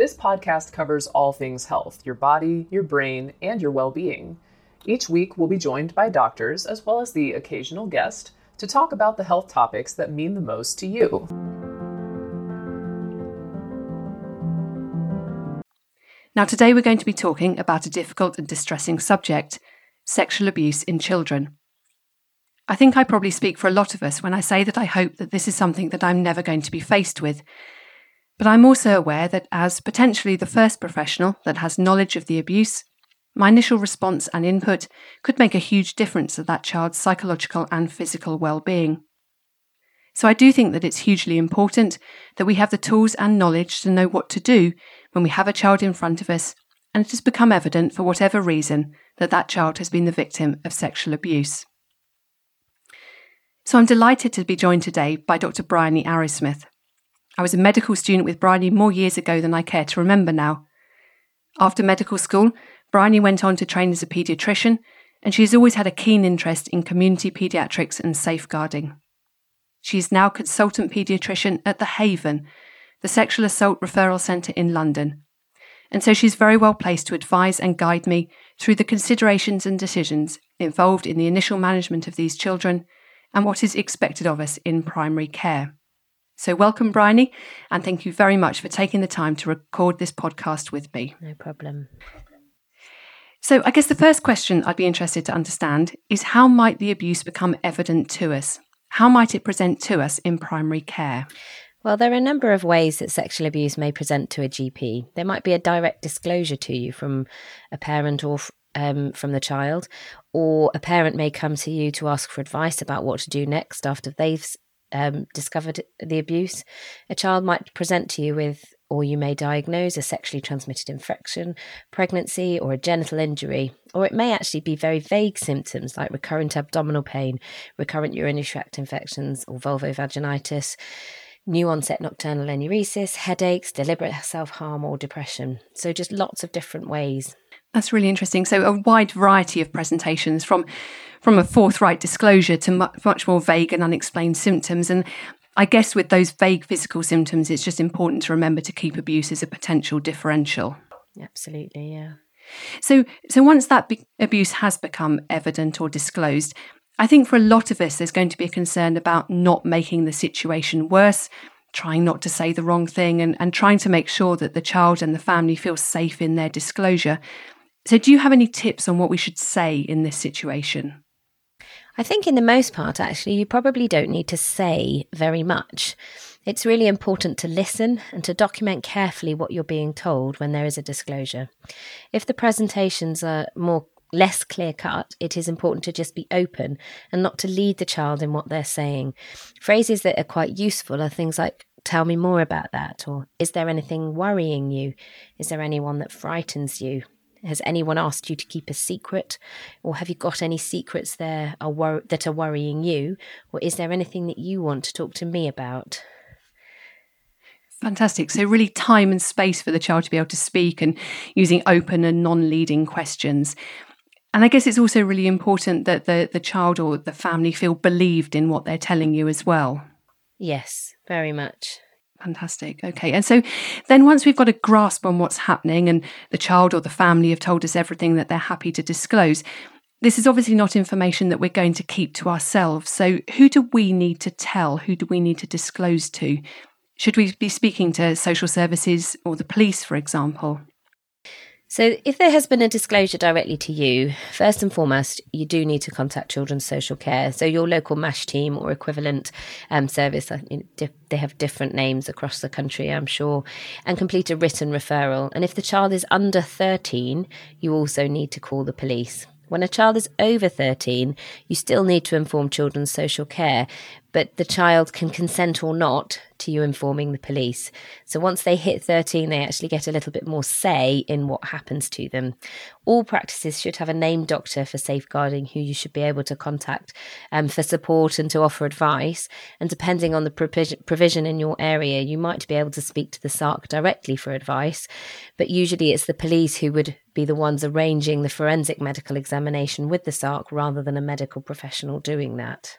This podcast covers all things health your body, your brain, and your well being. Each week, we'll be joined by doctors as well as the occasional guest to talk about the health topics that mean the most to you. Now, today we're going to be talking about a difficult and distressing subject sexual abuse in children. I think I probably speak for a lot of us when I say that I hope that this is something that I'm never going to be faced with. But I'm also aware that, as potentially the first professional that has knowledge of the abuse, my initial response and input could make a huge difference to that child's psychological and physical well being. So I do think that it's hugely important that we have the tools and knowledge to know what to do when we have a child in front of us and it has become evident for whatever reason that that child has been the victim of sexual abuse. So I'm delighted to be joined today by Dr. Bryony Arrowsmith. I was a medical student with Bryony more years ago than I care to remember now. After medical school, Bryony went on to train as a paediatrician, and she has always had a keen interest in community paediatrics and safeguarding. She is now consultant paediatrician at The Haven, the Sexual Assault Referral Centre in London. And so she's very well placed to advise and guide me through the considerations and decisions involved in the initial management of these children and what is expected of us in primary care. So, welcome, Bryony, and thank you very much for taking the time to record this podcast with me. No problem. So, I guess the first question I'd be interested to understand is how might the abuse become evident to us? How might it present to us in primary care? Well, there are a number of ways that sexual abuse may present to a GP. There might be a direct disclosure to you from a parent or um, from the child, or a parent may come to you to ask for advice about what to do next after they've um, discovered the abuse. A child might present to you with, or you may diagnose a sexually transmitted infection, pregnancy, or a genital injury. Or it may actually be very vague symptoms like recurrent abdominal pain, recurrent urinary tract infections, or vulvovaginitis new onset nocturnal enuresis, headaches, deliberate self harm, or depression. So, just lots of different ways. That's really interesting. So, a wide variety of presentations from from a forthright disclosure to much more vague and unexplained symptoms. And I guess with those vague physical symptoms, it's just important to remember to keep abuse as a potential differential. Absolutely, yeah. So, so once that be- abuse has become evident or disclosed, I think for a lot of us, there's going to be a concern about not making the situation worse, trying not to say the wrong thing, and, and trying to make sure that the child and the family feel safe in their disclosure. So, do you have any tips on what we should say in this situation? I think, in the most part, actually, you probably don't need to say very much. It's really important to listen and to document carefully what you're being told when there is a disclosure. If the presentations are more less clear cut, it is important to just be open and not to lead the child in what they're saying. Phrases that are quite useful are things like, Tell me more about that, or Is there anything worrying you? Is there anyone that frightens you? Has anyone asked you to keep a secret? Or have you got any secrets there are wor- that are worrying you? Or is there anything that you want to talk to me about? Fantastic. So, really, time and space for the child to be able to speak and using open and non leading questions. And I guess it's also really important that the, the child or the family feel believed in what they're telling you as well. Yes, very much. Fantastic. Okay. And so then once we've got a grasp on what's happening and the child or the family have told us everything that they're happy to disclose, this is obviously not information that we're going to keep to ourselves. So who do we need to tell? Who do we need to disclose to? Should we be speaking to social services or the police, for example? So, if there has been a disclosure directly to you, first and foremost, you do need to contact Children's Social Care. So, your local MASH team or equivalent um, service, I mean, they have different names across the country, I'm sure, and complete a written referral. And if the child is under 13, you also need to call the police. When a child is over 13, you still need to inform Children's Social Care, but the child can consent or not to you informing the police. So once they hit 13, they actually get a little bit more say in what happens to them. All practices should have a named doctor for safeguarding who you should be able to contact um, for support and to offer advice. And depending on the provision in your area, you might be able to speak to the SARC directly for advice, but usually it's the police who would be the ones arranging the forensic medical examination with the SARC rather than a medical professional doing that.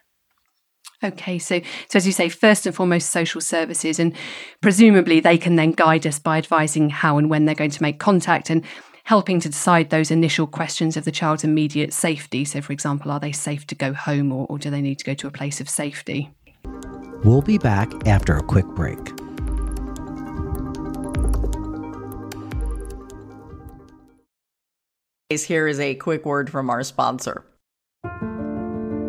Okay, so so as you say, first and foremost, social services, and presumably they can then guide us by advising how and when they're going to make contact and helping to decide those initial questions of the child's immediate safety. So, for example, are they safe to go home, or, or do they need to go to a place of safety? We'll be back after a quick break. Here is a quick word from our sponsor.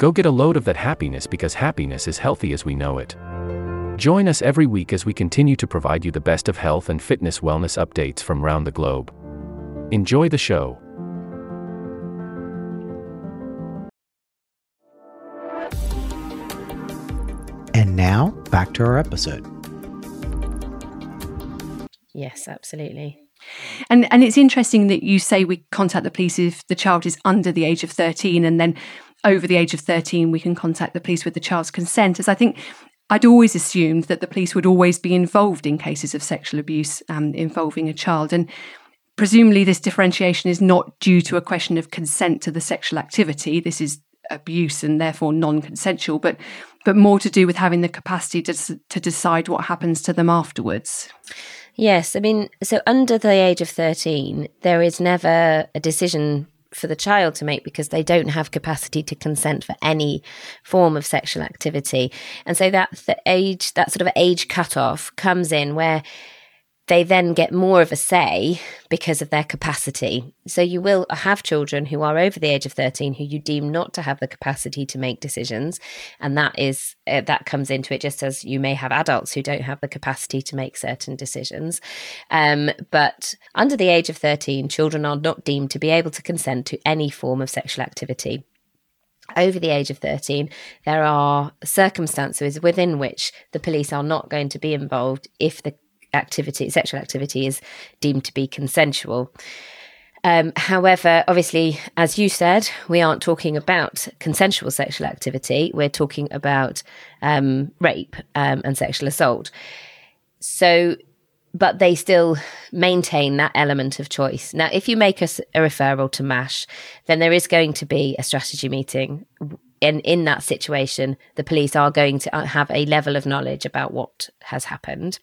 Go get a load of that happiness because happiness is healthy as we know it. Join us every week as we continue to provide you the best of health and fitness wellness updates from around the globe. Enjoy the show. And now, back to our episode. Yes, absolutely. And and it's interesting that you say we contact the police if the child is under the age of 13 and then over the age of 13 we can contact the police with the child's consent. As I think I'd always assumed that the police would always be involved in cases of sexual abuse um, involving a child. And presumably this differentiation is not due to a question of consent to the sexual activity. This is abuse and therefore non-consensual but but more to do with having the capacity to to decide what happens to them afterwards. Yes, I mean, so under the age of 13, there is never a decision for the child to make because they don't have capacity to consent for any form of sexual activity. And so that the age, that sort of age cutoff comes in where they then get more of a say because of their capacity. So you will have children who are over the age of 13 who you deem not to have the capacity to make decisions and that is uh, that comes into it just as you may have adults who don't have the capacity to make certain decisions. Um, but under the age of 13 children are not deemed to be able to consent to any form of sexual activity over the age of 13, there are circumstances within which the police are not going to be involved if the activity, sexual activity, is deemed to be consensual. Um, however, obviously, as you said, we aren't talking about consensual sexual activity. We're talking about um, rape um, and sexual assault. So, but they still maintain that element of choice. Now, if you make a, a referral to MASH, then there is going to be a strategy meeting in in that situation, the police are going to uh, have a level of knowledge about what has happened.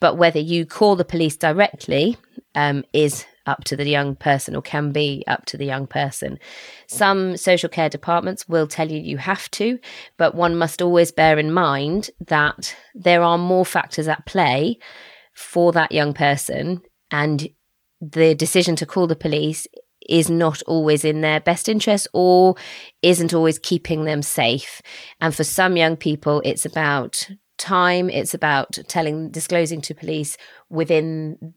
But whether you call the police directly um, is up to the young person or can be up to the young person. Some social care departments will tell you you have to, but one must always bear in mind that there are more factors at play for that young person and the decision to call the police is not always in their best interest or isn't always keeping them safe. And for some young people, it's about time, it's about telling, disclosing to police within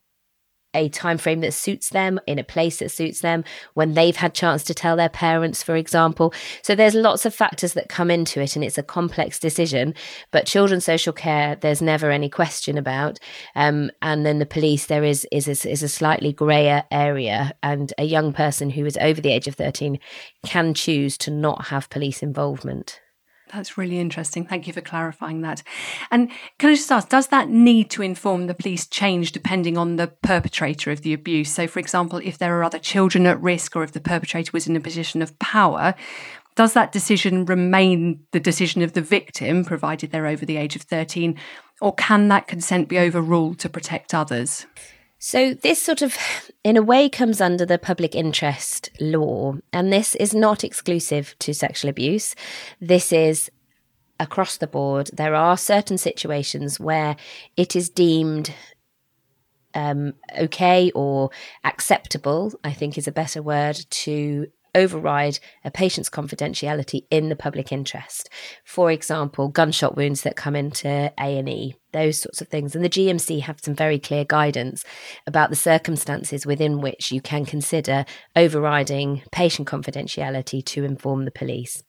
a time frame that suits them in a place that suits them when they've had chance to tell their parents for example. So there's lots of factors that come into it and it's a complex decision. But children's social care there's never any question about. Um, and then the police there is is a, is a slightly grayer area. And a young person who is over the age of 13 can choose to not have police involvement that's really interesting. Thank you for clarifying that. And can I just ask, does that need to inform the police change depending on the perpetrator of the abuse? So, for example, if there are other children at risk or if the perpetrator was in a position of power, does that decision remain the decision of the victim, provided they're over the age of 13, or can that consent be overruled to protect others? So, this sort of, in a way, comes under the public interest law. And this is not exclusive to sexual abuse. This is across the board, there are certain situations where it is deemed um, okay or acceptable, I think is a better word, to override a patient's confidentiality in the public interest. For example, gunshot wounds that come into A&E, those sorts of things. And the GMC have some very clear guidance about the circumstances within which you can consider overriding patient confidentiality to inform the police.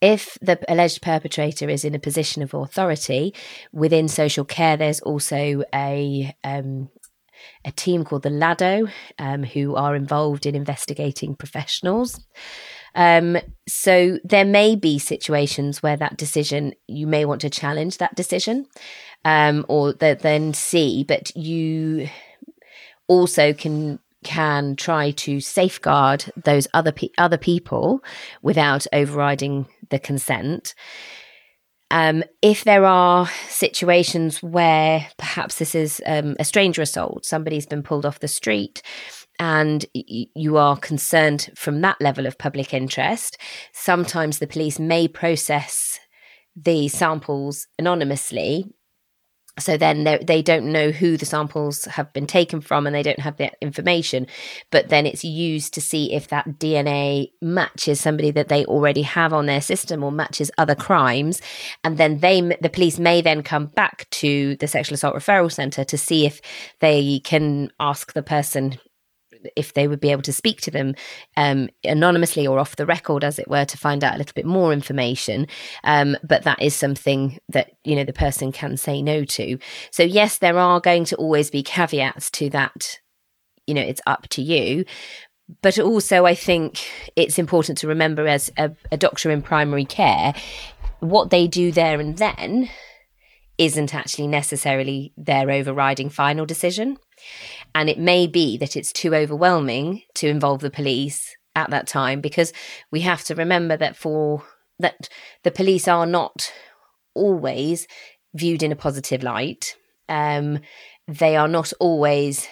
If the alleged perpetrator is in a position of authority within social care, there's also a um, a team called the LADO, um, who are involved in investigating professionals. Um, so there may be situations where that decision, you may want to challenge that decision um, or the, then see, but you also can can try to safeguard those other pe- other people without overriding the consent. Um, if there are situations where perhaps this is um, a stranger assault, somebody's been pulled off the street, and y- you are concerned from that level of public interest, sometimes the police may process the samples anonymously so then they don't know who the samples have been taken from and they don't have that information but then it's used to see if that dna matches somebody that they already have on their system or matches other crimes. And then they the police may then come back to the sexual assault referral center to see if they can ask the person if they would be able to speak to them um, anonymously or off the record, as it were, to find out a little bit more information. Um, but that is something that you know the person can say no to. So yes, there are going to always be caveats to that. You know, it's up to you. But also, I think it's important to remember as a, a doctor in primary care, what they do there and then isn't actually necessarily their overriding final decision. And it may be that it's too overwhelming to involve the police at that time because we have to remember that for that the police are not always viewed in a positive light. Um, they are not always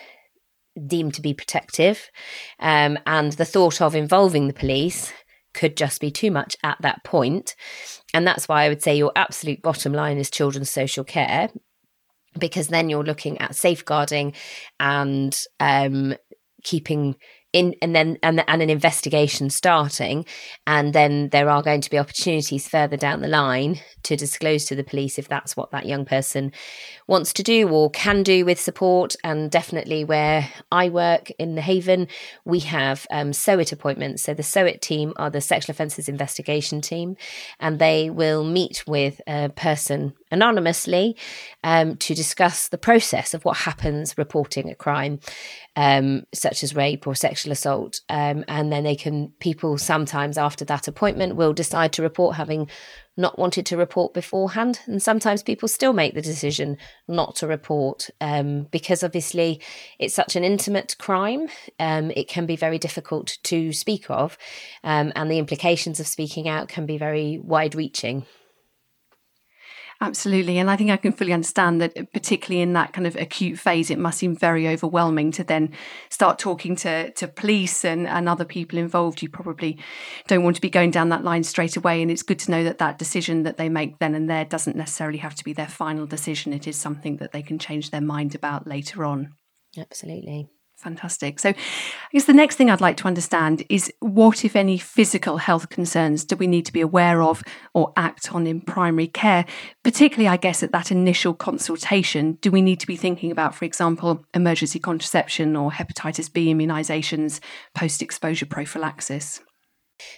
deemed to be protective. Um, and the thought of involving the police could just be too much at that point. And that's why I would say your absolute bottom line is children's social care because then you're looking at safeguarding and um, keeping in and then and, and an investigation starting. And then there are going to be opportunities further down the line to disclose to the police if that's what that young person wants to do or can do with support and definitely where i work in the haven we have um, SOIT appointments so the SOIT team are the sexual offences investigation team and they will meet with a person anonymously um, to discuss the process of what happens reporting a crime um, such as rape or sexual assault. Um, and then they can, people sometimes after that appointment will decide to report having not wanted to report beforehand. And sometimes people still make the decision not to report um, because obviously it's such an intimate crime. Um, it can be very difficult to speak of, um, and the implications of speaking out can be very wide reaching. Absolutely. And I think I can fully understand that, particularly in that kind of acute phase, it must seem very overwhelming to then start talking to, to police and, and other people involved. You probably don't want to be going down that line straight away. And it's good to know that that decision that they make then and there doesn't necessarily have to be their final decision. It is something that they can change their mind about later on. Absolutely. Fantastic. So, I guess the next thing I'd like to understand is what, if any, physical health concerns do we need to be aware of or act on in primary care? Particularly, I guess, at that initial consultation, do we need to be thinking about, for example, emergency contraception or hepatitis B immunisations, post exposure prophylaxis?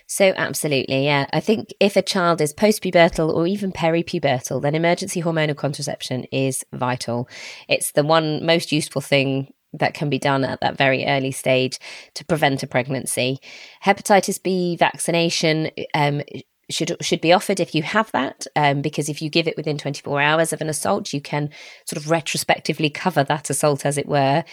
So, absolutely, yeah. I think if a child is postpubertal or even peripubertal, then emergency hormonal contraception is vital. It's the one most useful thing that can be done at that very early stage to prevent a pregnancy. Hepatitis B vaccination um, should should be offered if you have that, um, because if you give it within 24 hours of an assault, you can sort of retrospectively cover that assault, as it were,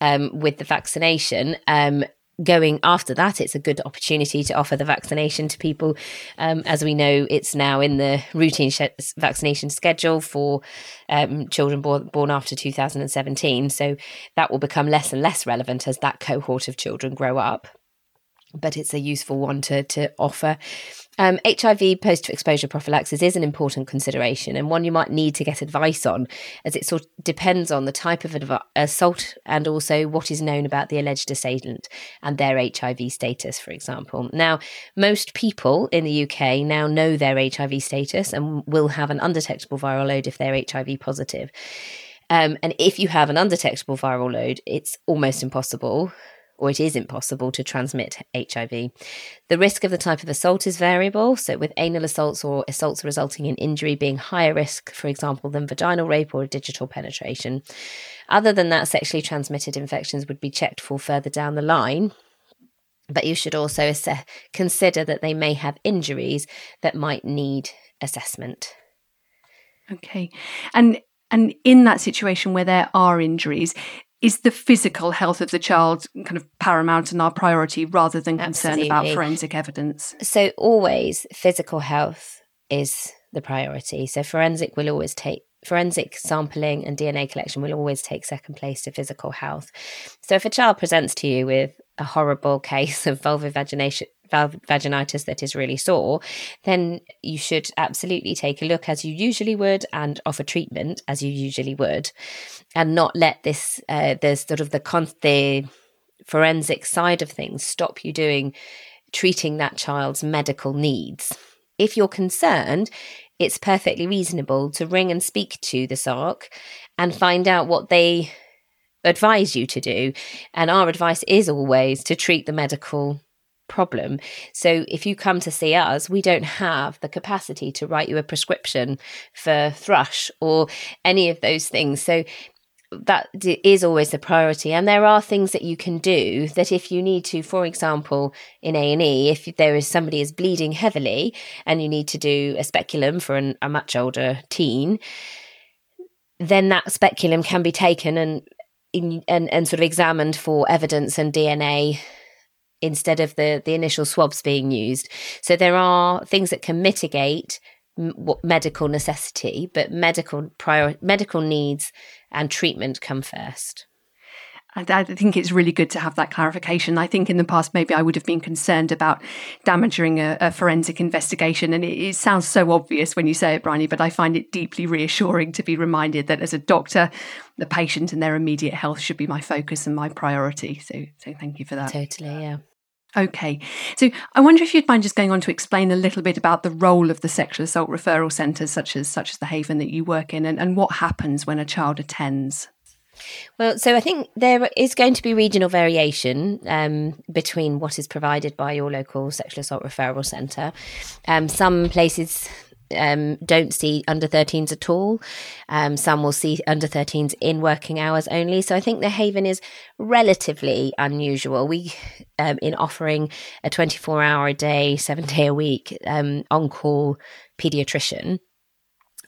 um, with the vaccination. Um, going after that, it's a good opportunity to offer the vaccination to people. Um, as we know, it's now in the routine sh- vaccination schedule for um, children born, born after 2017. So that will become less and less relevant as that cohort of children grow up. But it's a useful one to, to offer. Um, HIV post exposure prophylaxis is an important consideration and one you might need to get advice on, as it sort of depends on the type of adv- assault and also what is known about the alleged assailant and their HIV status, for example. Now, most people in the UK now know their HIV status and will have an undetectable viral load if they're HIV positive. Um, and if you have an undetectable viral load, it's almost impossible or it is impossible to transmit HIV. The risk of the type of assault is variable. So, with anal assaults or assaults resulting in injury being higher risk, for example, than vaginal rape or digital penetration. Other than that, sexually transmitted infections would be checked for further down the line. But you should also assess, consider that they may have injuries that might need assessment. Okay. And and in that situation where there are injuries, is the physical health of the child kind of paramount and our priority rather than concern about forensic evidence? So, always physical health is the priority. So, forensic will always take forensic sampling and DNA collection will always take second place to physical health. So, if a child presents to you with a horrible case of vulvovagination, vaginitis that is really sore, then you should absolutely take a look as you usually would and offer treatment as you usually would, and not let this uh, the sort of the con- the forensic side of things stop you doing treating that child's medical needs. If you're concerned, it's perfectly reasonable to ring and speak to the SARC and find out what they advise you to do. And our advice is always to treat the medical problem. So if you come to see us, we don't have the capacity to write you a prescription for thrush or any of those things. So that is always the priority and there are things that you can do that if you need to for example in a&e if there is somebody is bleeding heavily and you need to do a speculum for an, a much older teen then that speculum can be taken and and, and sort of examined for evidence and dna instead of the the initial swabs being used so there are things that can mitigate what medical necessity, but medical prior medical needs and treatment come first. I think it's really good to have that clarification. I think in the past, maybe I would have been concerned about damaging a, a forensic investigation. And it, it, sounds so obvious when you say it, Bryony, but I find it deeply reassuring to be reminded that as a doctor, the patient and their immediate health should be my focus and my priority. So, so thank you for that. Totally, yeah. Okay. So I wonder if you'd mind just going on to explain a little bit about the role of the sexual assault referral centres such as such as the Haven that you work in and, and what happens when a child attends. Well, so I think there is going to be regional variation um, between what is provided by your local sexual assault referral centre. Um, some places um, don't see under 13s at all. Um, some will see under 13s in working hours only. So I think the Haven is relatively unusual. We, um, in offering a 24 hour a day, seven day a week um, on call pediatrician.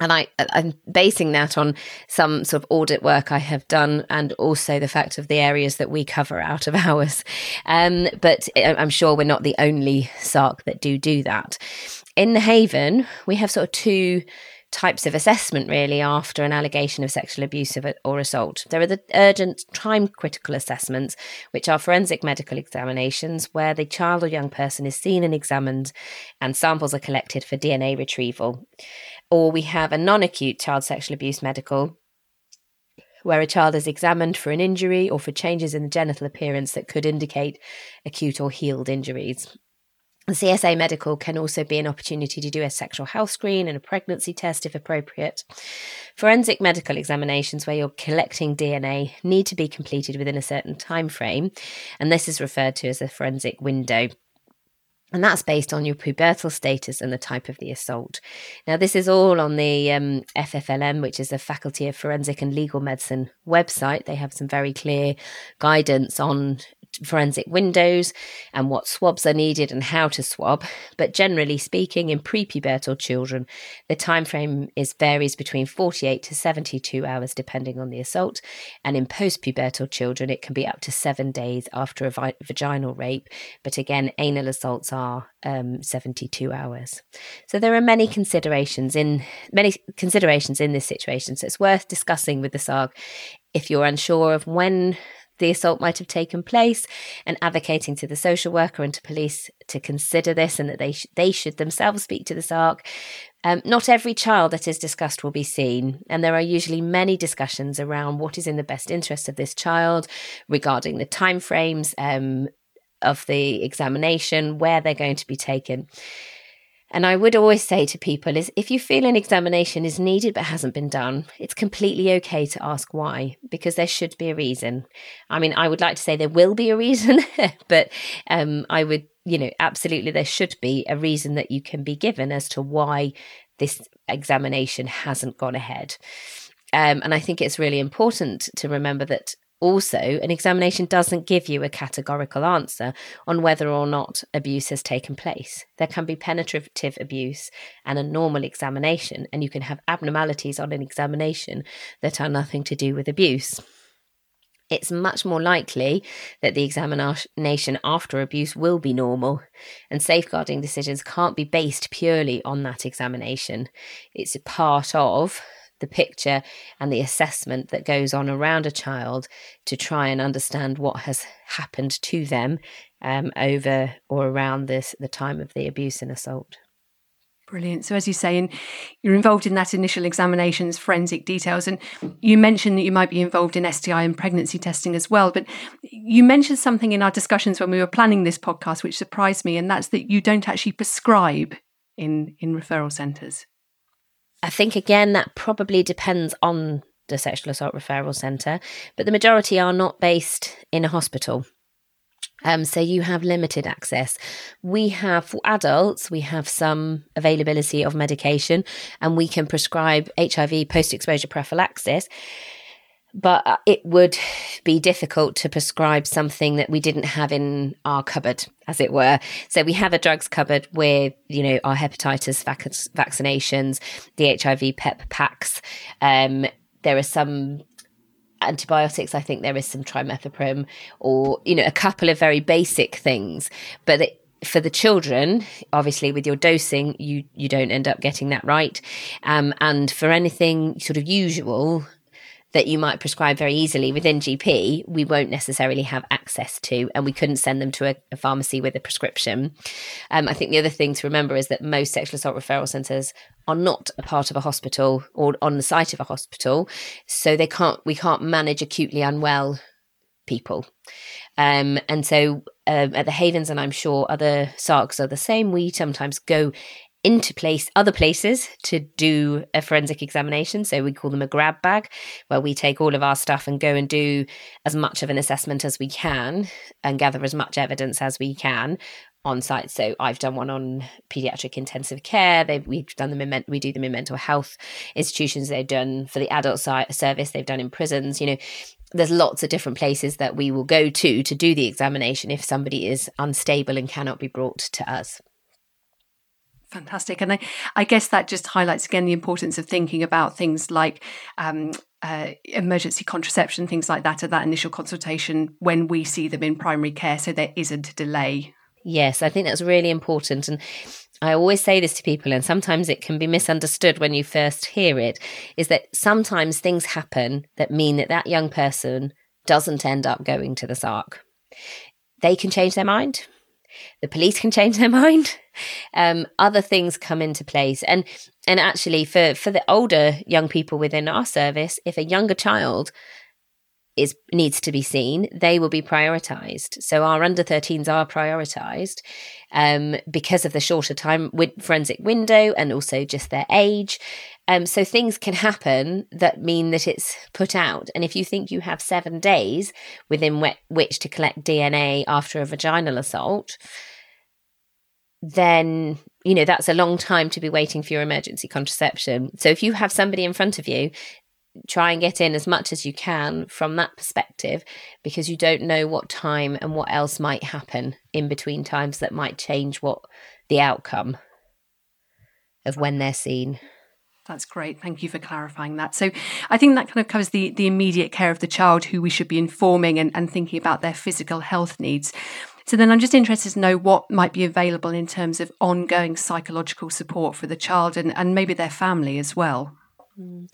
And I, I'm basing that on some sort of audit work I have done, and also the fact of the areas that we cover out of hours. Um, but I'm sure we're not the only SARC that do do that in the Haven, we have sort of two types of assessment really after an allegation of sexual abuse or assault. There are the urgent time critical assessments, which are forensic medical examinations where the child or young person is seen and examined and samples are collected for DNA retrieval. Or we have a non acute child sexual abuse medical. Where a child is examined for an injury or for changes in the genital appearance that could indicate acute or healed injuries. CSA medical can also be an opportunity to do a sexual health screen and a pregnancy test if appropriate. Forensic medical examinations where you're collecting DNA need to be completed within a certain time frame, and this is referred to as a forensic window. And that's based on your pubertal status and the type of the assault. Now, this is all on the um, FFLM, which is the Faculty of Forensic and Legal Medicine website. They have some very clear guidance on forensic windows and what swabs are needed and how to swab. But generally speaking, in prepubertal children, the time frame is varies between 48 to 72 hours depending on the assault. And in postpubertal children, it can be up to seven days after a vi- vaginal rape. But again, anal assaults are um, 72 hours. So there are many considerations in many considerations in this situation. So it's worth discussing with the SARC if you're unsure of when the assault might have taken place and advocating to the social worker and to police to consider this and that they sh- they should themselves speak to the SARC. Um, not every child that is discussed will be seen, and there are usually many discussions around what is in the best interest of this child regarding the timeframes um, of the examination, where they're going to be taken. And I would always say to people is if you feel an examination is needed but hasn't been done, it's completely okay to ask why because there should be a reason. I mean, I would like to say there will be a reason, but um, I would, you know, absolutely there should be a reason that you can be given as to why this examination hasn't gone ahead. Um, and I think it's really important to remember that also, an examination doesn't give you a categorical answer on whether or not abuse has taken place. There can be penetrative abuse and a normal examination, and you can have abnormalities on an examination that are nothing to do with abuse. It's much more likely that the examination after abuse will be normal, and safeguarding decisions can't be based purely on that examination. It's a part of the picture and the assessment that goes on around a child to try and understand what has happened to them um, over or around this the time of the abuse and assault. Brilliant. So, as you say, and you're involved in that initial examinations, forensic details, and you mentioned that you might be involved in STI and pregnancy testing as well. But you mentioned something in our discussions when we were planning this podcast, which surprised me, and that's that you don't actually prescribe in in referral centres. I think again that probably depends on the sexual assault referral centre, but the majority are not based in a hospital. Um, so you have limited access. We have for adults, we have some availability of medication, and we can prescribe HIV post exposure prophylaxis but uh, it would be difficult to prescribe something that we didn't have in our cupboard as it were. So we have a drugs cupboard with you know our hepatitis vac- vaccinations the hiv pep packs. Um, there are some antibiotics i think there is some trimethoprim or you know a couple of very basic things. But it, for the children, obviously, with your dosing, you you don't end up getting that right. Um, and for anything sort of usual, that you might prescribe very easily within GP, we won't necessarily have access to, and we couldn't send them to a, a pharmacy with a prescription. Um, I think the other thing to remember is that most sexual assault referral centres are not a part of a hospital or on the site of a hospital, so they can't we can't manage acutely unwell people. Um, and so um, at the Havens, and I'm sure other SARCs are the same, we sometimes go into place other places to do a forensic examination. So we call them a grab bag where we take all of our stuff and go and do as much of an assessment as we can and gather as much evidence as we can on site. So i've done one on pediatric intensive care. They've we've done them in we do them in mental health institutions. They've done for the adult service they've done in prisons you know. There's lots of different places that we will go to to do the examination if somebody is unstable and cannot be brought to us Fantastic. And I, I guess that just highlights again the importance of thinking about things like um, uh, emergency contraception, things like that, at that initial consultation when we see them in primary care so there isn't a delay. Yes, I think that's really important. And I always say this to people, and sometimes it can be misunderstood when you first hear it is that sometimes things happen that mean that that young person doesn't end up going to the SARC. They can change their mind the police can change their mind. Um, other things come into place. And and actually for for the older young people within our service if a younger child is needs to be seen they will be prioritized. So our under 13s are prioritized um, because of the shorter time with forensic window and also just their age um, so things can happen that mean that it's put out. And if you think you have seven days within which to collect DNA after a vaginal assault, then you know that's a long time to be waiting for your emergency contraception. So if you have somebody in front of you, try and get in as much as you can from that perspective because you don't know what time and what else might happen in between times that might change what the outcome of when they're seen. That's great. Thank you for clarifying that. So I think that kind of covers the, the immediate care of the child who we should be informing and, and thinking about their physical health needs. So then I'm just interested to know what might be available in terms of ongoing psychological support for the child and, and maybe their family as well. Mm.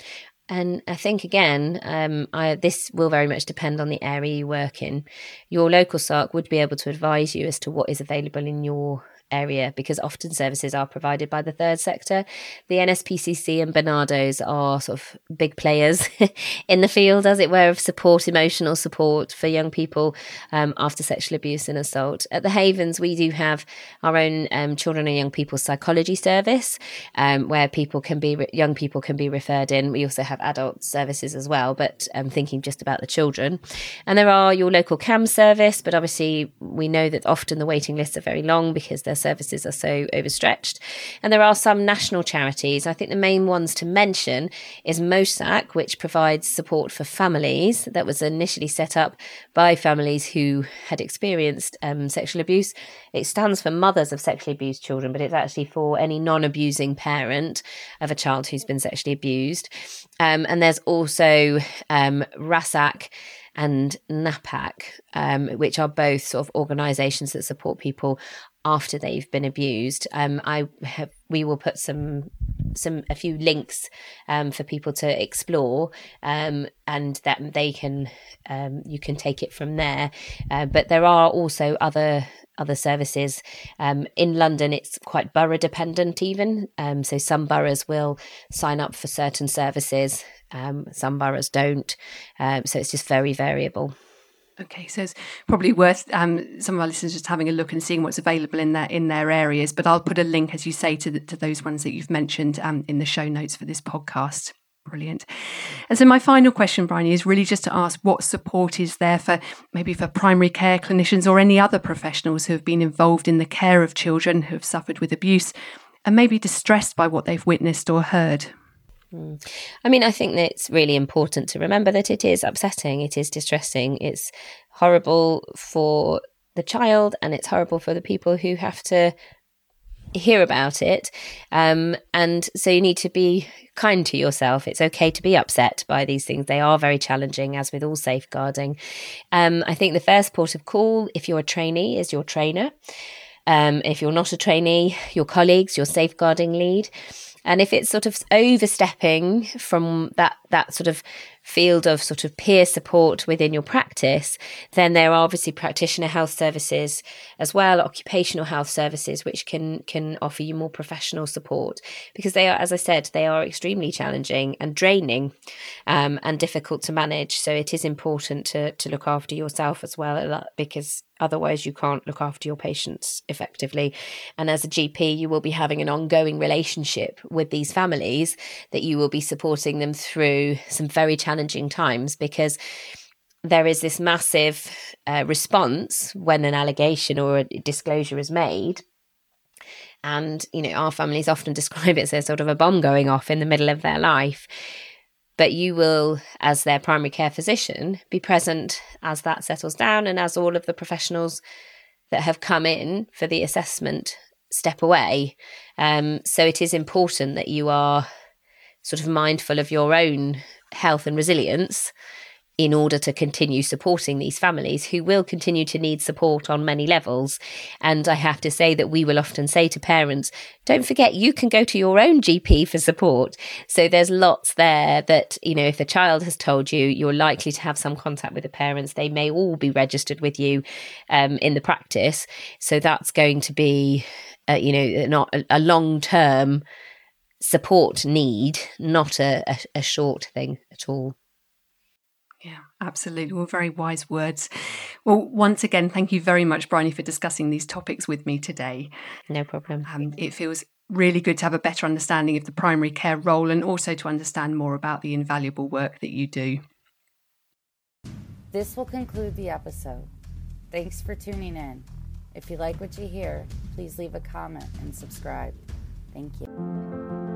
And I think again, um, I, this will very much depend on the area you work in. Your local SARC would be able to advise you as to what is available in your area because often services are provided by the third sector. The NSPCC and Barnardo's are sort of big players in the field, as it were, of support, emotional support for young people um, after sexual abuse and assault. At the Havens, we do have our own um, children and young people psychology service um, where people can be, young people can be referred in. We also have adult services as well, but I'm thinking just about the children. And there are your local CAMHS service, but obviously we know that often the waiting lists are very long because there's services are so overstretched. And there are some national charities. I think the main ones to mention is MOSAC, which provides support for families that was initially set up by families who had experienced um, sexual abuse. It stands for Mothers of Sexually Abused Children, but it's actually for any non abusing parent of a child who's been sexually abused. Um, and there's also um, RASAC and NAPAC, um, which are both sort of organisations that support people after they've been abused. Um, I have, we will put some some a few links um, for people to explore, um, and that they can um, you can take it from there. Uh, but there are also other other services um, in London. It's quite borough dependent, even. Um, so some boroughs will sign up for certain services, some boroughs don't. so it's just very variable. Okay, so it's probably worth um, some of our listeners just having a look and seeing what's available in their in their areas. But I'll put a link, as you say, to the, to those ones that you've mentioned um, in the show notes for this podcast. Brilliant. And so my final question, Bryony, is really just to ask what support is there for maybe for primary care clinicians or any other professionals who have been involved in the care of children who have suffered with abuse and maybe distressed by what they've witnessed or heard. Mm. I mean, I think that it's really important to remember that it is upsetting, it is distressing, it's horrible for the child, and it's horrible for the people who have to hear about it. Um, and so you need to be kind to yourself. It's okay to be upset by these things. They are very challenging, as with all safeguarding. Um, I think the first port of call, if you're a trainee, is your trainer. Um, if you're not a trainee, your colleagues, your safeguarding lead. And if it's sort of overstepping from that that sort of field of sort of peer support within your practice, then there are obviously practitioner health services as well, occupational health services, which can can offer you more professional support because they are, as I said, they are extremely challenging and draining um, and difficult to manage. So it is important to to look after yourself as well because otherwise you can't look after your patients effectively and as a gp you will be having an ongoing relationship with these families that you will be supporting them through some very challenging times because there is this massive uh, response when an allegation or a disclosure is made and you know our families often describe it as a sort of a bomb going off in the middle of their life but you will, as their primary care physician, be present as that settles down and as all of the professionals that have come in for the assessment step away. Um, so it is important that you are sort of mindful of your own health and resilience in order to continue supporting these families who will continue to need support on many levels. And I have to say that we will often say to parents, don't forget you can go to your own GP for support. So there's lots there that, you know, if the child has told you, you're likely to have some contact with the parents. They may all be registered with you um, in the practice. So that's going to be, uh, you know, not a, a long term support need, not a, a, a short thing at all. Yeah, absolutely. Well, very wise words. Well, once again, thank you very much, Bryony, for discussing these topics with me today. No problem. Um, it feels really good to have a better understanding of the primary care role and also to understand more about the invaluable work that you do. This will conclude the episode. Thanks for tuning in. If you like what you hear, please leave a comment and subscribe. Thank you.